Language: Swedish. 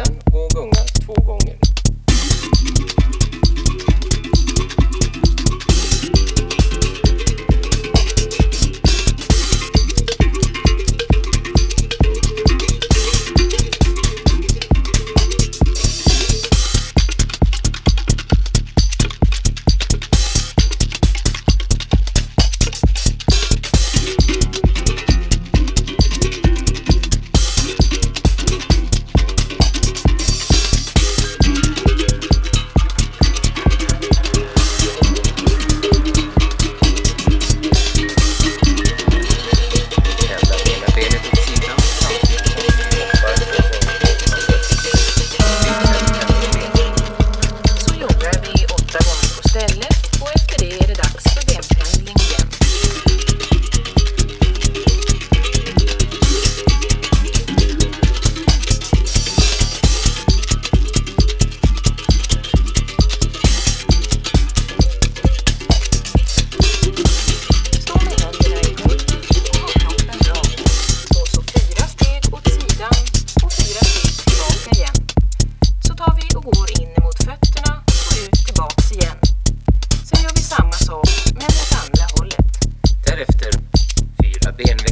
Listo. därefter fyra benväggar